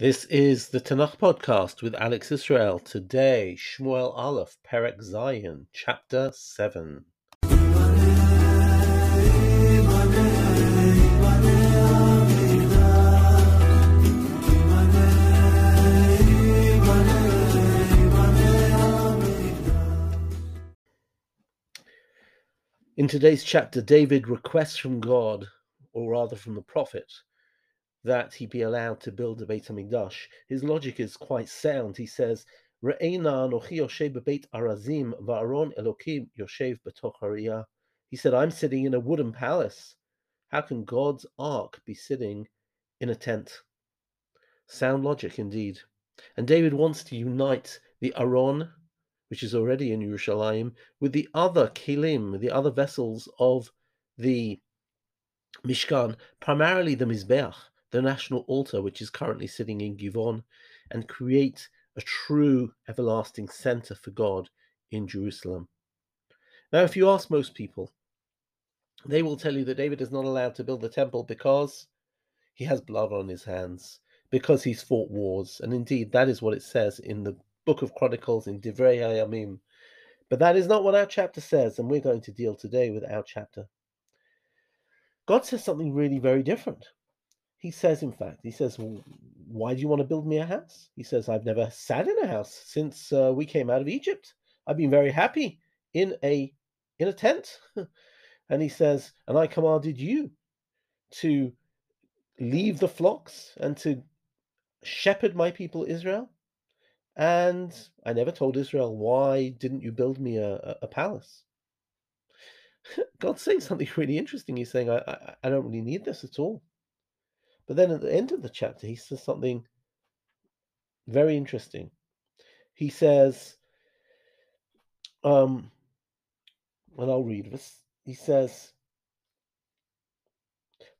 This is the Tanakh podcast with Alex Israel. Today, Shmuel Aleph, Perek Zayin, chapter 7. In today's chapter, David requests from God, or rather from the prophet, that he be allowed to build a Beit HaMikdash. His logic is quite sound. He says, Re'ena anochi yoshev bebeit arazim va'aron elokim yoshev betoch He said, I'm sitting in a wooden palace. How can God's ark be sitting in a tent? Sound logic indeed. And David wants to unite the Aron, which is already in Yerushalayim, with the other kilim, the other vessels of the Mishkan, primarily the Mizbeach, the national altar, which is currently sitting in Givon, and create a true everlasting center for God in Jerusalem. Now, if you ask most people, they will tell you that David is not allowed to build the temple because he has blood on his hands, because he's fought wars. And indeed, that is what it says in the book of Chronicles in Divrei Hayamim. But that is not what our chapter says, and we're going to deal today with our chapter. God says something really very different. He says, in fact, he says, Why do you want to build me a house? He says, I've never sat in a house since uh, we came out of Egypt. I've been very happy in a in a tent. and he says, And I commanded you to leave the flocks and to shepherd my people Israel. And I never told Israel, Why didn't you build me a, a palace? God's saying something really interesting. He's saying, I, I, I don't really need this at all. But then at the end of the chapter, he says something very interesting. He says, um, and I'll read this. He says,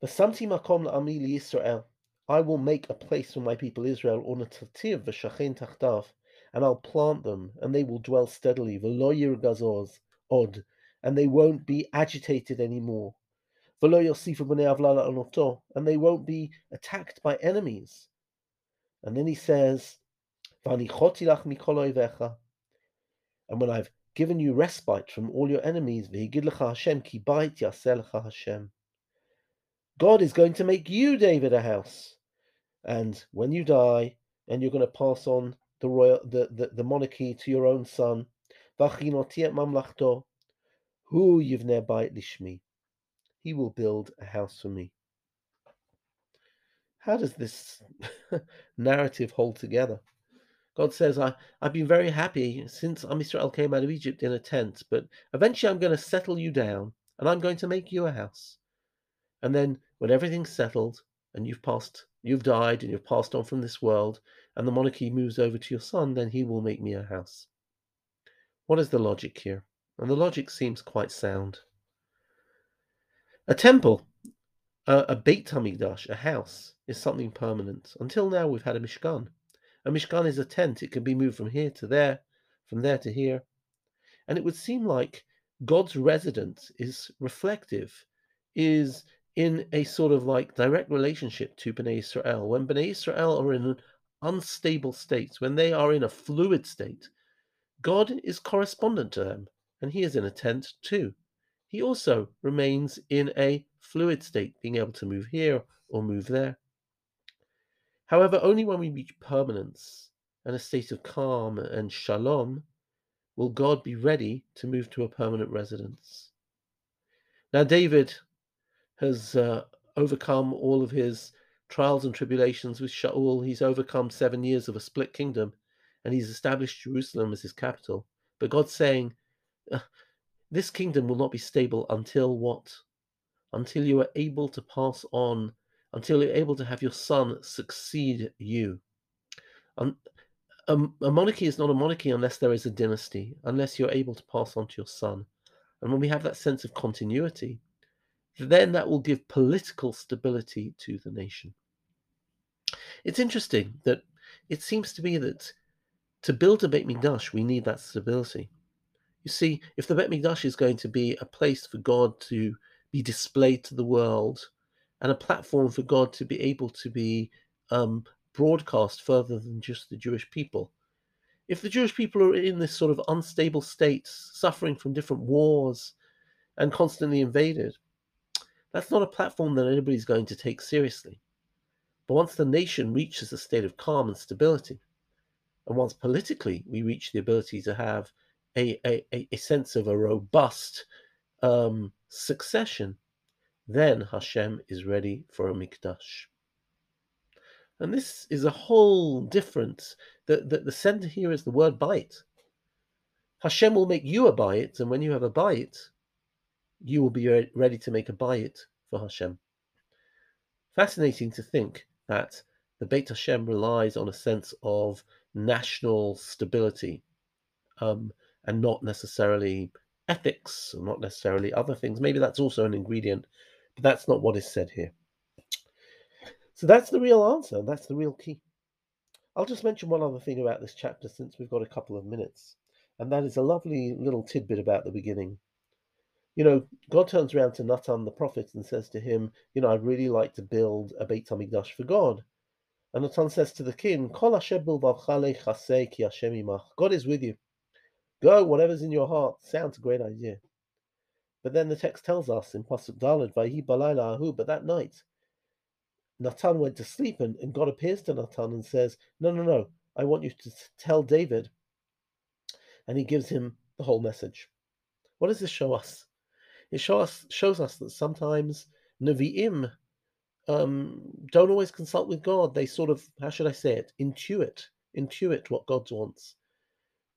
"V'samti makom la'ami Israel. I will make a place for my people Israel on a tativ v'shachin tachtav, and I'll plant them, and they will dwell steadily. V'lo yirgazoz od, and they won't be agitated anymore and they won't be attacked by enemies. And then he says, And when I've given you respite from all your enemies, God is going to make you, David, a house. And when you die, and you're going to pass on the royal the, the, the monarchy to your own son, who yivneh bait lishmi he will build a house for me. How does this narrative hold together? God says, I, I've been very happy since Israel came out of Egypt in a tent, but eventually I'm going to settle you down and I'm going to make you a house. And then when everything's settled and you've passed, you've died and you've passed on from this world and the monarchy moves over to your son, then he will make me a house. What is the logic here? And the logic seems quite sound. A temple, a, a Beit Hamikdash, a house, is something permanent. Until now, we've had a Mishkan. A Mishkan is a tent. It can be moved from here to there, from there to here. And it would seem like God's residence is reflective, is in a sort of like direct relationship to Bnei Israel. When Bnei Israel are in an unstable state, when they are in a fluid state, God is correspondent to them, and He is in a tent too he also remains in a fluid state, being able to move here or move there. However, only when we reach permanence and a state of calm and shalom will God be ready to move to a permanent residence. Now, David has uh, overcome all of his trials and tribulations with Shaul. He's overcome seven years of a split kingdom and he's established Jerusalem as his capital. But God's saying, this kingdom will not be stable until what? Until you are able to pass on, until you're able to have your son succeed you. A, a monarchy is not a monarchy unless there is a dynasty, unless you're able to pass on to your son. And when we have that sense of continuity, then that will give political stability to the nation. It's interesting that it seems to me that to build a Beit Mikdash, we need that stability. You see, if the Bet Mikdash is going to be a place for God to be displayed to the world and a platform for God to be able to be um, broadcast further than just the Jewish people. If the Jewish people are in this sort of unstable state, suffering from different wars and constantly invaded, that's not a platform that anybody's going to take seriously. But once the nation reaches a state of calm and stability, and once politically we reach the ability to have a, a, a sense of a robust um, succession, then Hashem is ready for a mikdash. And this is a whole difference. The, the, the center here is the word bayit. Hashem will make you a bayit, and when you have a bayit, you will be ready to make a bayit for Hashem. Fascinating to think that the Beit Hashem relies on a sense of national stability um, and not necessarily ethics, or not necessarily other things. Maybe that's also an ingredient, but that's not what is said here. So that's the real answer. That's the real key. I'll just mention one other thing about this chapter since we've got a couple of minutes, and that is a lovely little tidbit about the beginning. You know, God turns around to Natan the prophet and says to him, You know, I'd really like to build a Beit HaMikdash for God. And Natan says to the king, God is with you. Go, whatever's in your heart. Sounds a great idea. But then the text tells us in Pasuk Dalet, Vayhi balayla ahu, but that night, Natan went to sleep and, and God appears to Natan and says, No, no, no, I want you to tell David. And he gives him the whole message. What does this show us? It show us, shows us that sometimes Nevi'im um, don't always consult with God. They sort of, how should I say it, intuit, intuit what God wants.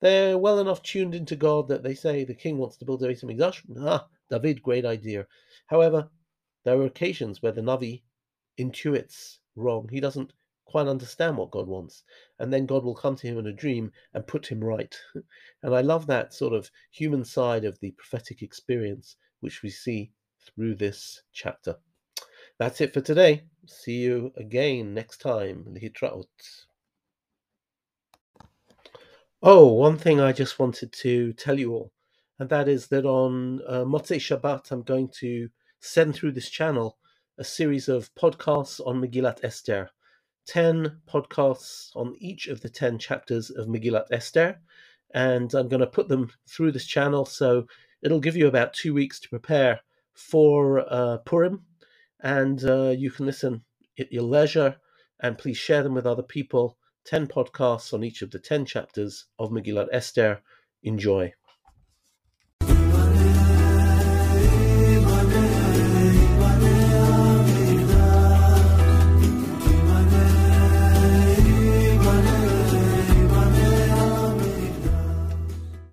They're well enough tuned into God that they say the king wants to build a Beit HaMikdash. Ah, David, great idea. However, there are occasions where the Navi intuits wrong. He doesn't quite understand what God wants. And then God will come to him in a dream and put him right. And I love that sort of human side of the prophetic experience, which we see through this chapter. That's it for today. See you again next time. Lehitraot. Oh, one thing I just wanted to tell you all, and that is that on uh, Motzei Shabbat, I'm going to send through this channel a series of podcasts on Megillat Esther. 10 podcasts on each of the 10 chapters of Megillat Esther. And I'm going to put them through this channel. So it'll give you about two weeks to prepare for uh, Purim. And uh, you can listen at your leisure. And please share them with other people. 10 podcasts on each of the 10 chapters of Megillat Esther. Enjoy.